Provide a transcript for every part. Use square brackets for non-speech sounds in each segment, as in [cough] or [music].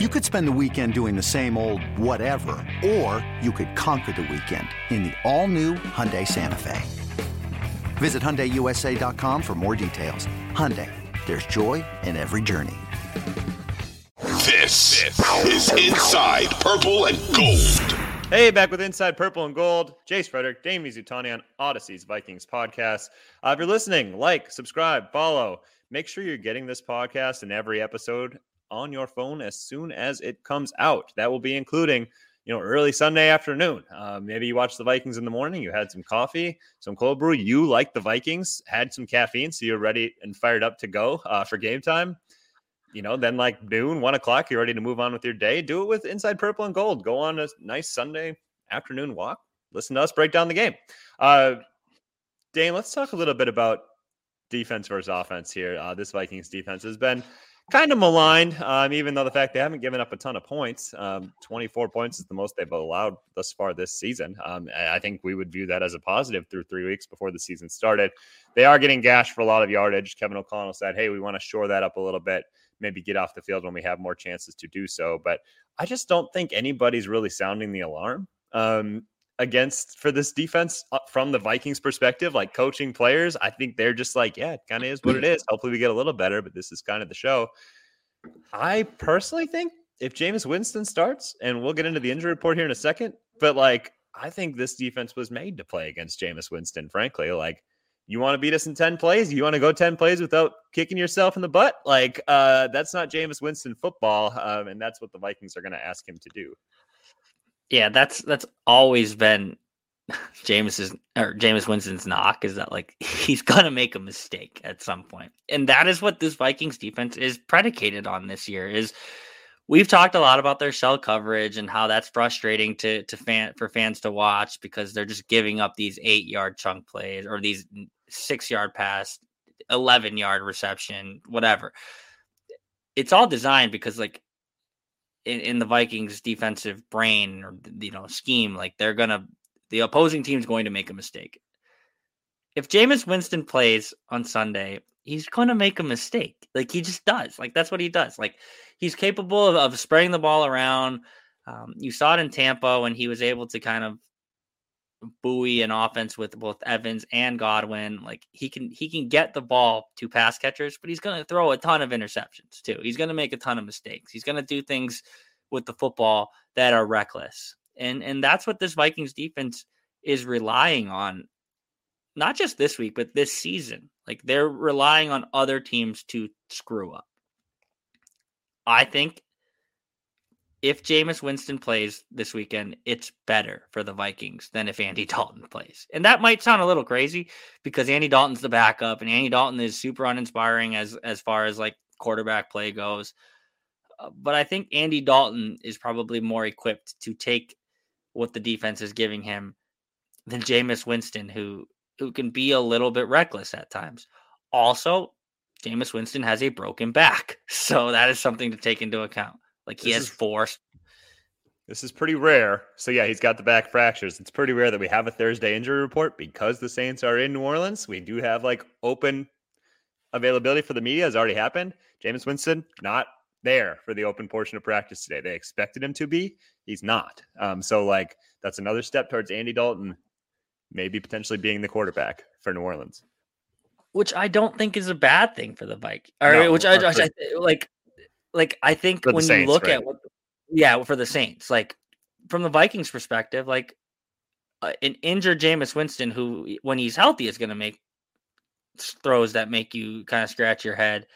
You could spend the weekend doing the same old whatever, or you could conquer the weekend in the all-new Hyundai Santa Fe. Visit HyundaiUSA.com for more details. Hyundai, there's joy in every journey. This is Inside Purple and Gold. Hey, back with Inside Purple and Gold. Jace Frederick, Dane Mizutani on Audacy's Vikings podcast. Uh, if you're listening, like, subscribe, follow. Make sure you're getting this podcast and every episode on your phone as soon as it comes out. That will be including, you know, early Sunday afternoon. Uh, maybe you watch the Vikings in the morning, you had some coffee, some cold brew, you like the Vikings, had some caffeine, so you're ready and fired up to go uh, for game time. You know, then like noon, one o'clock, you're ready to move on with your day. Do it with Inside Purple and Gold. Go on a nice Sunday afternoon walk. Listen to us break down the game. Uh, Dane, let's talk a little bit about defense versus offense here. Uh, this Vikings defense has been kind of maligned, um, even though the fact they haven't given up a ton of points. Um, 24 points is the most they've allowed thus far this season. Um, I think we would view that as a positive through three weeks before the season started. They are getting gashed for a lot of yardage. Kevin O'Connell said, hey, we want to shore that up a little bit, maybe get off the field when we have more chances to do so. But I just don't think anybody's really sounding the alarm. Um, against for this defense uh, from the Vikings perspective, like coaching players, I think they're just like, yeah, it kind of is what it is. Hopefully we get a little better, but this is kind of the show. I personally think if Jameis Winston starts, and we'll get into the injury report here in a second, but like I think this defense was made to play against Jameis Winston, frankly. Like you want to beat us in 10 plays, you want to go 10 plays without kicking yourself in the butt. Like uh that's not Jameis Winston football. Um, and that's what the Vikings are going to ask him to do. Yeah, that's that's always been [laughs] Jameis's or Jameis Winston's knock is that like [laughs] he's gonna make a mistake at some point, and that is what this Vikings defense is predicated on this year. Is we've talked a lot about their shell coverage and how that's frustrating to to fan for fans to watch because they're just giving up these eight yard chunk plays or these six yard pass, eleven yard reception, whatever. It's all designed because like in, in the Vikings defensive brain or you know scheme, like they're gonna the opposing team's going to make a mistake. If Jameis Winston plays on Sunday, he's to make a mistake. Like he just does. Like that's what he does. Like he's capable of, of spreading the ball around. Um, you saw it in Tampa when he was able to kind of buoy an offense with both Evans and Godwin. Like he can he can get the ball to pass catchers, but he's going to throw a ton of interceptions too. He's going to make a ton of mistakes. He's going to do things with the football that are reckless. And and that's what this Vikings defense is relying on not just this week but this season. Like they're relying on other teams to screw up. I think if Jameis Winston plays this weekend, it's better for the Vikings than if Andy [laughs] Dalton plays. And that might sound a little crazy because Andy Dalton's the backup and Andy Dalton is super uninspiring as as far as like quarterback play goes. Uh, but I think Andy Dalton is probably more equipped to take what the defense is giving him than Jameis Winston, who who can be a little bit reckless at times. Also, Jameis Winston has a broken back, [laughs] so that is something to take into account. Like he this has is, forced. This is pretty rare. So yeah, he's got the back fractures. It's pretty rare that we have a Thursday injury report because the Saints are in New Orleans. We do have like open availability for the media has already happened. Jameis Winston not there for the open portion of practice today. They expected him to be. He's not. Um, so like that's another step towards Andy Dalton maybe potentially being the quarterback for New Orleans. Which I don't think is a bad thing for the Vikings. Or no, which I, I, I like like I think when Saints, you look right? at what, yeah, for the Saints, like from the Vikings perspective, like uh, an injured Jameis Winston, who when he's healthy is going to make throws that make you kind of scratch your head,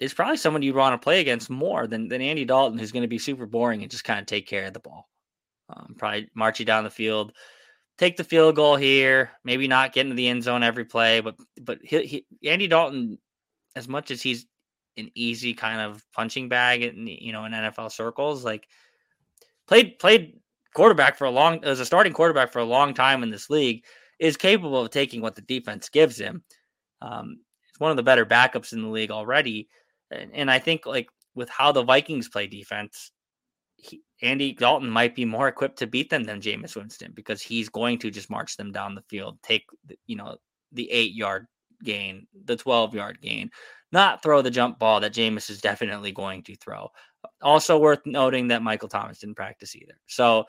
is probably someone you'd want to play against more than than Andy Dalton, who's going to be super boring and just kind of take care of the ball. Um, probably march you down the field, take the field goal here, maybe not get into the end zone every play, but but he, he Andy Dalton, as much as he's an easy kind of punching bag in you know in NFL circles. Like played played quarterback for a long as a starting quarterback for a long time in this league is capable of taking what the defense gives him. Um, it's one of the better backups in the league already, and, and I think like with how the Vikings play defense, he, Andy Dalton might be more equipped to beat them than Jameis Winston because he's going to just march them down the field, take you know the eight yard gain, the 12 yard gain, not throw the jump ball that Jameis is definitely going to throw. Also worth noting that Michael Thomas didn't practice either. So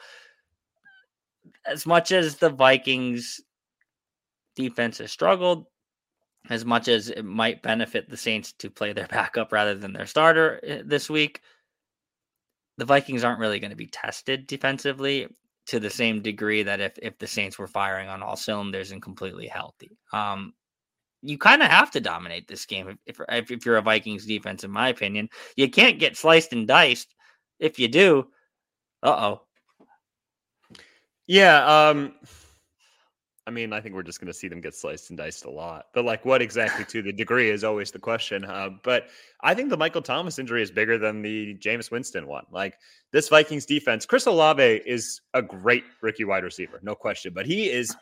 as much as the Vikings defense has struggled, as much as it might benefit the Saints to play their [laughs] backup rather than their starter eh, this week, the Vikings aren't really going to be tested defensively to the same degree that if if the Saints were firing on all cylinders and completely healthy. Um, you kind of have to dominate this game if, if if you're a Vikings defense, in my opinion. You can't get sliced and diced. If you do, uh oh. Yeah, um I mean, I think we're just going to see them get sliced and diced a lot. But like, what exactly to the degree is always the question. Uh, but I think the Michael Thomas injury is bigger than the Jameis Winston one. Like this Vikings defense, Chris Olave is a great rookie wide receiver, no question. But he is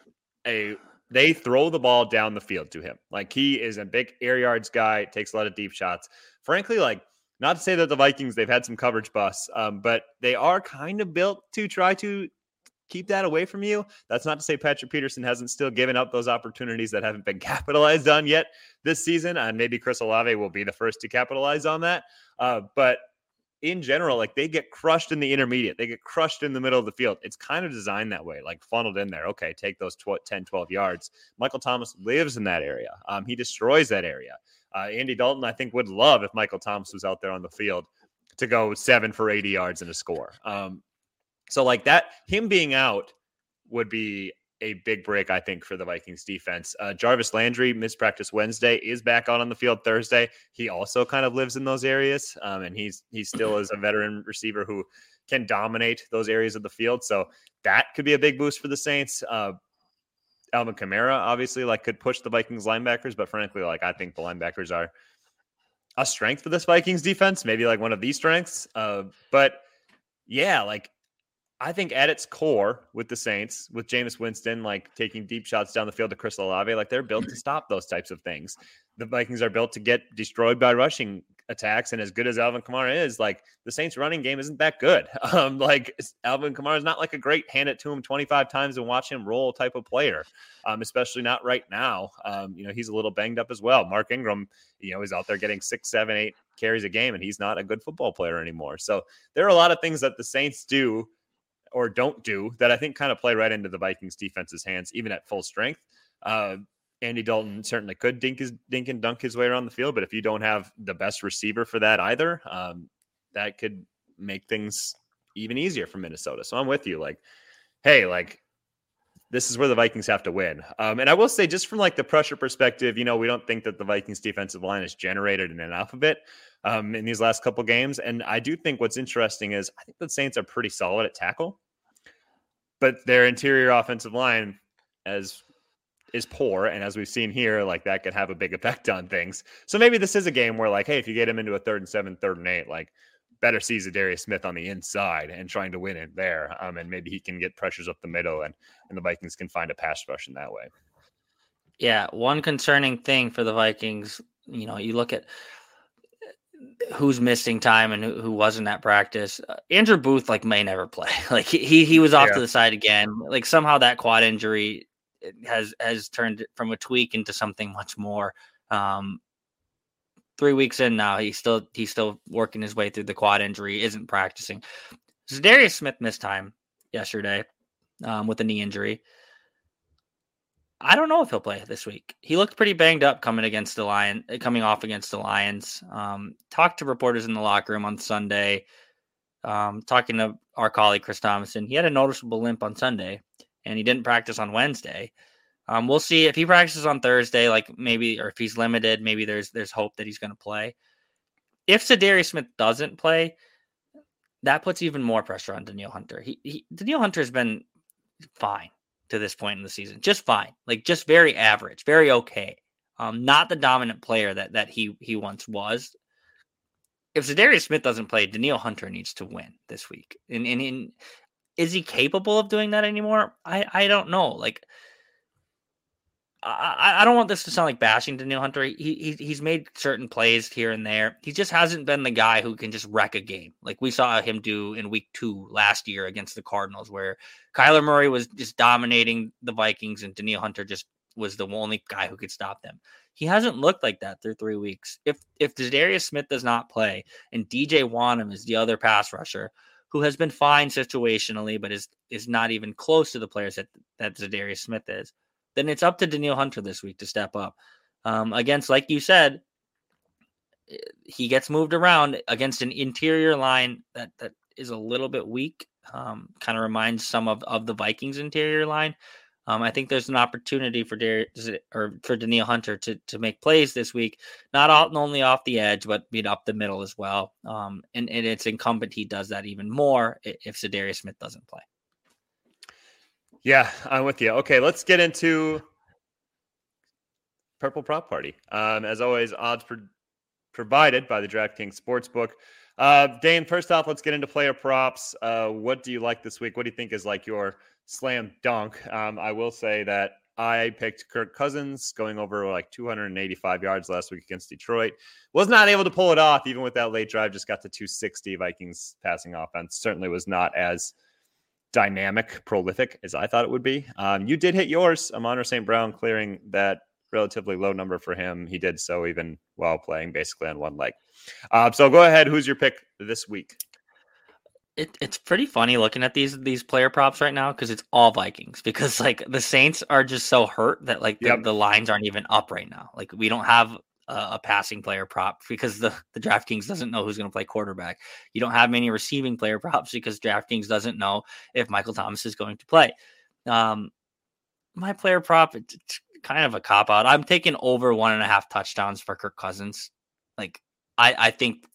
a they throw the ball down the field to him. Like he is a big air yards guy, takes a lot of deep shots. Frankly, like not to say that the Vikings they've had some coverage busts, um, but they are kind of built to try to keep that away from you. That's not to say Patrick Peterson hasn't still given up those opportunities that haven't been [laughs] capitalized on yet this season. And maybe Chris Olave will be the first to capitalize on that. Uh, but in general, like they get crushed in the intermediate, they get crushed in the middle of the field. It's kind of designed that way, like funneled in there. Okay, take those 12, 10, 12 yards. Michael Thomas lives in that area, um, he destroys that area. Uh, Andy Dalton, I think, would love if Michael Thomas was out there on the field to go seven for 80 yards and a score. Um, so like that, him being out would be a big break, I think, for the Vikings defense. Uh, Jarvis Landry missed practice Wednesday, is back out on the field Thursday. He also kind of lives in those areas, um, and he's he still is a [laughs] veteran receiver who can dominate those areas of the field. So that could be a big boost for the Saints. Uh, Alvin Kamara obviously like could push the Vikings linebackers, but frankly, like I think the linebackers are a strength for this Vikings defense, maybe like one of these strengths. Uh, but yeah, like I think at its core with the Saints, with Jameis Winston like taking deep shots down the field to Chris Olave, like they're built to [clears throat] stop those types of things. The Vikings are built to get destroyed by rushing attacks, and as good as Alvin Kamara is, like the Saints' running game isn't that good. [laughs] Um, like Alvin Kamara is not like a great hand it to him twenty five times and watch him roll type of player, um, especially not right now. Um, you know he's a little banged up as well. Mark Ingram, you know, is out there getting six, seven, eight carries a game, and he's not a good football player anymore. So there are a lot of things that the Saints do or don't do that I think kind of play right into the Vikings defense's hands, even at full strength. Uh, Andy Dalton certainly could dink his dink and dunk his way around the field, but if you don't have the best receiver for that either, um, that could make things even easier for Minnesota. So I'm with you. Like, hey, like this is where the Vikings have to win. Um, and I will say, just from like the pressure perspective, you know, we don't think that the Vikings defensive line has generated enough of it um, in these last couple games. And I do think what's interesting is I think the Saints are pretty solid at tackle, but their interior offensive line as is poor, and as we've seen here, like that could have a big effect on things. So maybe this is a game where, like, hey, if you get him into a third and seven, third and eight, like better see Za'Darius Smith on the inside and trying to win it there. Um, and maybe he can get pressures up the middle and, and the Vikings can find a pass rush in that way. Yeah. One concerning thing for the Vikings, you know, you look at who's missing time and who, who wasn't at practice. Uh, Andrew Booth like may never play. [laughs] Like he he was off yeah. to the side again. Like somehow that quad injury has has turned from a tweak into something much more. Um, three weeks in now, he's still he's still working his way through the quad injury. Isn't practicing. Darius Smith missed time yesterday um, with a knee injury. I don't know if he'll play this week. He looked pretty banged up coming against the Lion, uh, coming off against the Lions. Um, talked to reporters in the locker room on Sunday. Um, talking to our colleague Chris Thomason, he had a noticeable limp on Sunday, and he didn't practice on Wednesday. Um, we'll see if he practices on Thursday, like maybe, or if he's limited, maybe there's there's hope that he's going to play. If Za'Darius Smith doesn't play, that puts even more pressure on Danielle Hunter. He, he Danielle Hunter has been fine to this point in the season. Just fine. Like just very average, very okay. Um, not the dominant player that that he he once was. If Za'Darius Smith doesn't play, Danielle Hunter needs to win this week. And, and, and is he capable of doing that anymore? I I don't know. Like I, I don't want this to sound like bashing Danielle Hunter. He, he he's made certain plays here and there. He just hasn't been the guy who can just wreck a game like we saw him do in Week Two last year against the Cardinals, where Kyler Murray was just dominating the Vikings and Danielle Hunter just was the only guy who could stop them. He hasn't looked like that through three weeks. If if Za'Darius Smith does not play and DJ Wonnum is the other pass rusher who has been fine situationally, but is is not even close to the players that that Za'Darius Smith is, then it's up to Danielle Hunter this week to step up. Um, against, like you said, eh, he gets moved around against an interior line that that is a little bit weak. Um, kind of reminds some of of the Vikings interior line. Um, I think there's an opportunity for Darius or for Danielle Hunter to to make plays this week, not all, only off the edge, but being up the middle as well. Um, and, and it's incumbent he does that even more if Za'Darius Smith doesn't play. Yeah, I'm with you. Okay, let's get into Purple Prop Party. Um, as always, odds pro- provided by the DraftKings Sportsbook. Uh, Dane, first off, let's get into player props. Uh, what do you like this week? What do you think is like your slam dunk. Um, I will say that I picked Kirk Cousins going over like 285 yards last week against Detroit. Was not able to pull it off, even with that late drive. Just got to 260. Vikings passing offense certainly was not as dynamic, prolific as I thought it would be. Um, you did hit yours. Amon St. Brown clearing that relatively low number for him. He did so even while playing basically on one leg. Uh, so go ahead. Who's your pick this week? it, it's pretty funny looking at these these player props right now because it's all Vikings [laughs] because like the Saints are just so hurt that like the, yep. the lines aren't even up right now. Like we don't have a, passing player prop because the the DraftKings doesn't know who's going to play quarterback. You don't have many receiving player props because DraftKings doesn't know if Michael Thomas is going to play. Um, my player prop it's, it's kind of a cop out. I'm taking over one and a half touchdowns for Kirk Cousins. Like I I think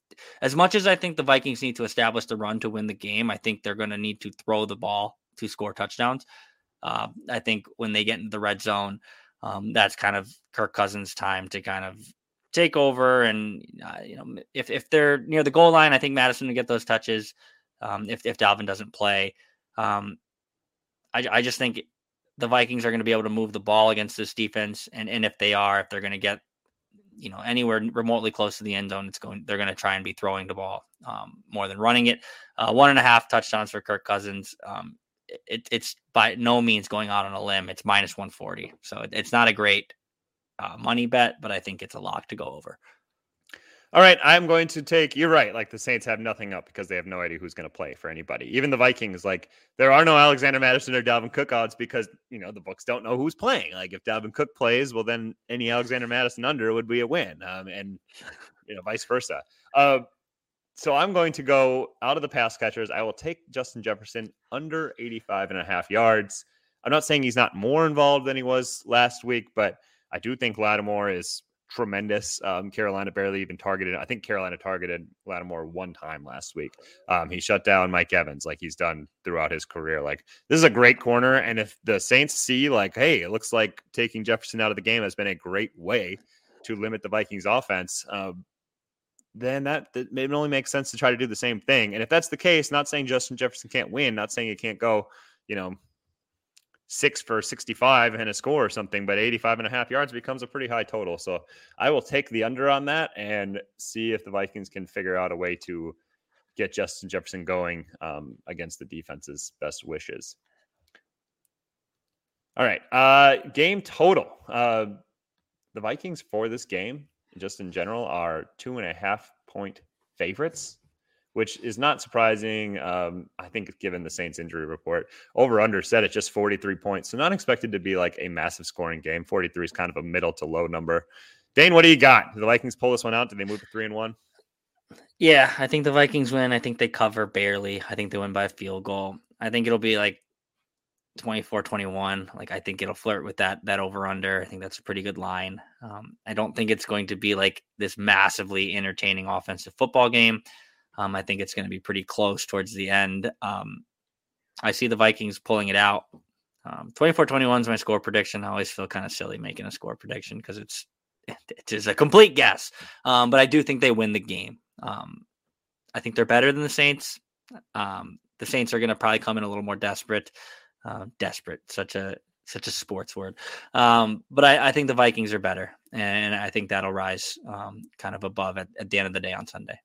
as much as I think the Vikings need to establish the run to win the game, I think they're going to need to throw the ball to score touchdowns. Uh, I think when they get into the red zone, um, that's kind of Kirk Cousins' time to kind of take over. And uh, you know, if if they're near the goal line, I think Mattison will get those touches. Um, if if Dalvin doesn't play, um, I I just think the Vikings are going to be able to move the ball against this defense, and and if they are, if they're going to get you know anywhere remotely close to the end zone, it's going. They're going to try and be throwing the ball um, more than running it. Uh, one and a half touchdowns for Kirk Cousins. Um, it, it's by no means going out on a limb. It's minus 140, so it, it's not a great uh, money bet, but I think it's a lock to go over. All right, I'm going to take. You're right. Like the Saints have nothing up because they have no idea who's going to play for anybody. Even the Vikings, like there are no Alexander Mattison or Dalvin Cook odds because you know the books don't know who's playing. Like if Dalvin Cook plays, well then any Alexander Mattison under would be a win, um, and you know vice versa. Uh, so I'm going to go out of the pass catchers. I will take Justin Jefferson under 85 and a half yards. I'm not saying he's not more involved than he was last week, but I do think Lattimore is tremendous. Um, Carolina barely even targeted. I think Carolina targeted Lattimore one time last week. Um, he shut down Mike Evans like he's done throughout his career. Like this is a great corner, and if the Saints see like, hey, it looks like taking Jefferson out of the game has been a great way to limit the Vikings' offense. Um, then that, that it only makes sense to try to do the same thing. And if that's the case, not saying Justin Jefferson can't win, not saying he can't go, you know, six for 65 and a score or something, but 85 and a half yards becomes a pretty high total. So I will take the under on that and see if the Vikings can figure out a way to get Justin Jefferson going um, against the defense's best wishes. All right. Uh, game total. Uh, the Vikings for this game, just in general, are two and a half point favorites which is not surprising. Um, I think given the Saints injury report, over under set at just 43 points. So not expected to be like a massive scoring game. 43 is kind of a middle to low number. Dane, what do you got? The Vikings pull this one out? Did they move to three and one? Yeah, I think the Vikings win. I think they cover barely. I think they win by a field goal. I think it'll be like 24 21 like i think it'll flirt with that that over under i think that's a pretty good line um, i don't think it's going to be like this massively entertaining offensive football game um, I think it's going to be pretty close towards the end. Um, I see the Vikings pulling it out. Um, 24 21 is my score prediction. I always feel kind of silly making a score prediction because it's [laughs] it is a complete guess. Um, but I do think they win the game. Um, I think they're better than the Saints. Um, the Saints are going to probably come in a little more desperate. Uh, desperate, such a such a sports word. Um, but I, I, think the Vikings are better, and I think that'll rise um, kind of above at, at the end of the day on Sunday.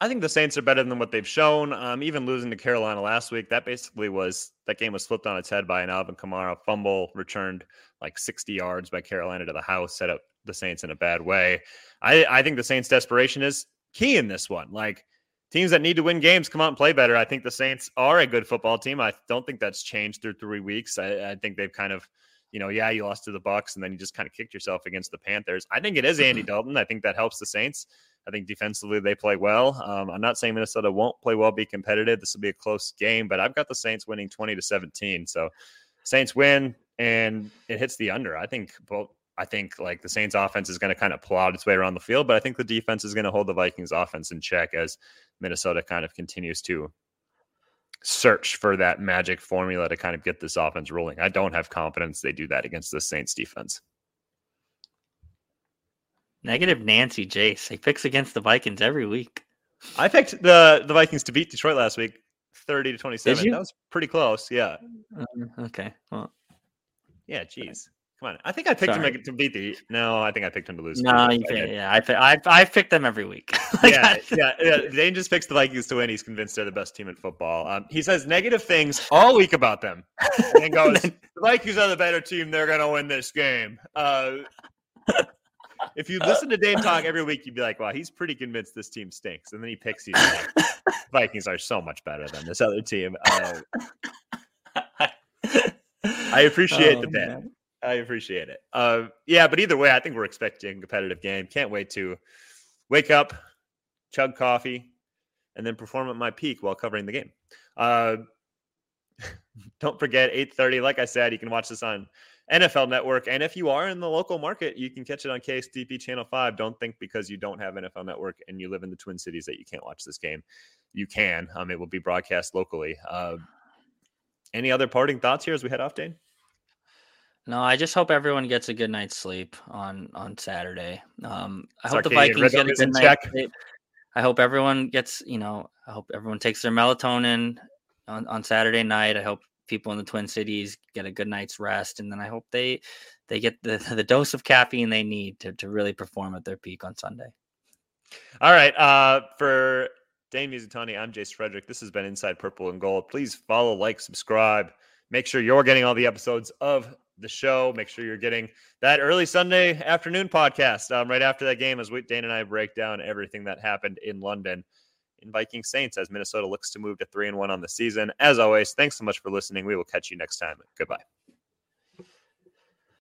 I think the Saints are better than what they've shown. Um, even losing to Carolina last week, that basically was that game was flipped on its head by an Alvin Kamara fumble returned like 60 yards by Carolina to the house, set up the Saints in a bad way. I, I think the Saints' desperation is key in this one. Like teams that need to win games come out and play better. I think the Saints are a good football team. I don't think that's changed through three weeks. I, I think they've kind of, you know, yeah, you lost to the Bucs and then you just kind of kicked yourself against the Panthers. I think it is Andy [laughs] Dalton. I think that helps the Saints. I think defensively they play well. Um, I'm not saying Minnesota won't play well, be competitive. This will be a close game, but I've got the Saints winning 20 to 17. So Saints win and it hits the under. I think both. I think like the Saints offense is going to kind of plod its way around the field, but I think the defense is going to hold the Vikings offense in check as Minnesota kind of continues to search for that magic formula to kind of get this offense rolling. I don't have confidence they do that against the Saints defense. Negative Nancy Jace. He picks against the Vikings every week. I picked the the Vikings to beat Detroit last week, thirty to twenty seven. That was pretty close. Yeah. Um, okay. Well. Yeah. Jeez. Come on. I think I picked Sorry. him to beat the. No, I think I picked him to lose. No, you pick, yeah, I I I picked them every week. [laughs] like yeah, yeah, yeah. [laughs] Dane just picks the Vikings to win. He's convinced they're the best team in football. Um, he says negative things all week about them, and [laughs] goes, "The Vikings are the better team. They're gonna win this game." Uh, if you listen to Dane talk every week, you'd be like, wow, he's pretty convinced this team stinks. And then he picks you. Like, [laughs] Vikings are so much better than this other team. [laughs] Uh, I appreciate oh, the bet. Man. I appreciate it. Uh, yeah, but either way, I think we're expecting a competitive game. Can't wait to wake up, chug coffee, and then perform at my peak while covering the game. Uh, [laughs] don't forget 8:30. Like I said, you can watch this on NFL Network. And if you are in the local market, you can catch it on KSTP Channel 5. Don't think because you don't have NFL Network and you live in the Twin Cities that you can't watch this game. You can. Um, it will be broadcast locally. Uh, any other parting thoughts here as we head off, Dane? No, I just hope everyone gets a good night's sleep on on Saturday. Um, I hope the Vikings get a good night's sleep. I hope everyone gets, you know, I hope everyone takes their melatonin on, on Saturday night. I hope people in the Twin Cities get a good night's rest, and then I hope they they get the [laughs] the dose of caffeine they need to to really perform at their peak on Sunday. All right, uh, for Dane Mizutani, I'm Jace Frederick. This has been Inside Purple and Gold. Please follow, like, subscribe. Make sure you're getting all the episodes of the show. Make sure you're getting that early Sunday afternoon podcast um, right after that game as we, Dane and I break down everything that happened in London in Viking Saints as Minnesota looks to move to three and one on the season. As always, thanks so much for listening. We will catch you next time. Goodbye.